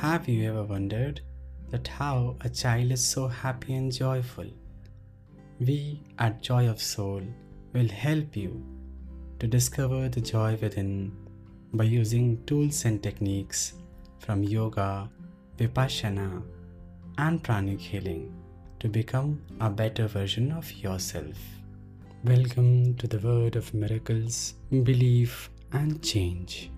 Have you ever wondered that how a child is so happy and joyful? We at Joy of Soul will help you to discover the joy within by using tools and techniques from yoga, vipassana, and pranic healing to become a better version of yourself. Welcome to the world of miracles, belief, and change.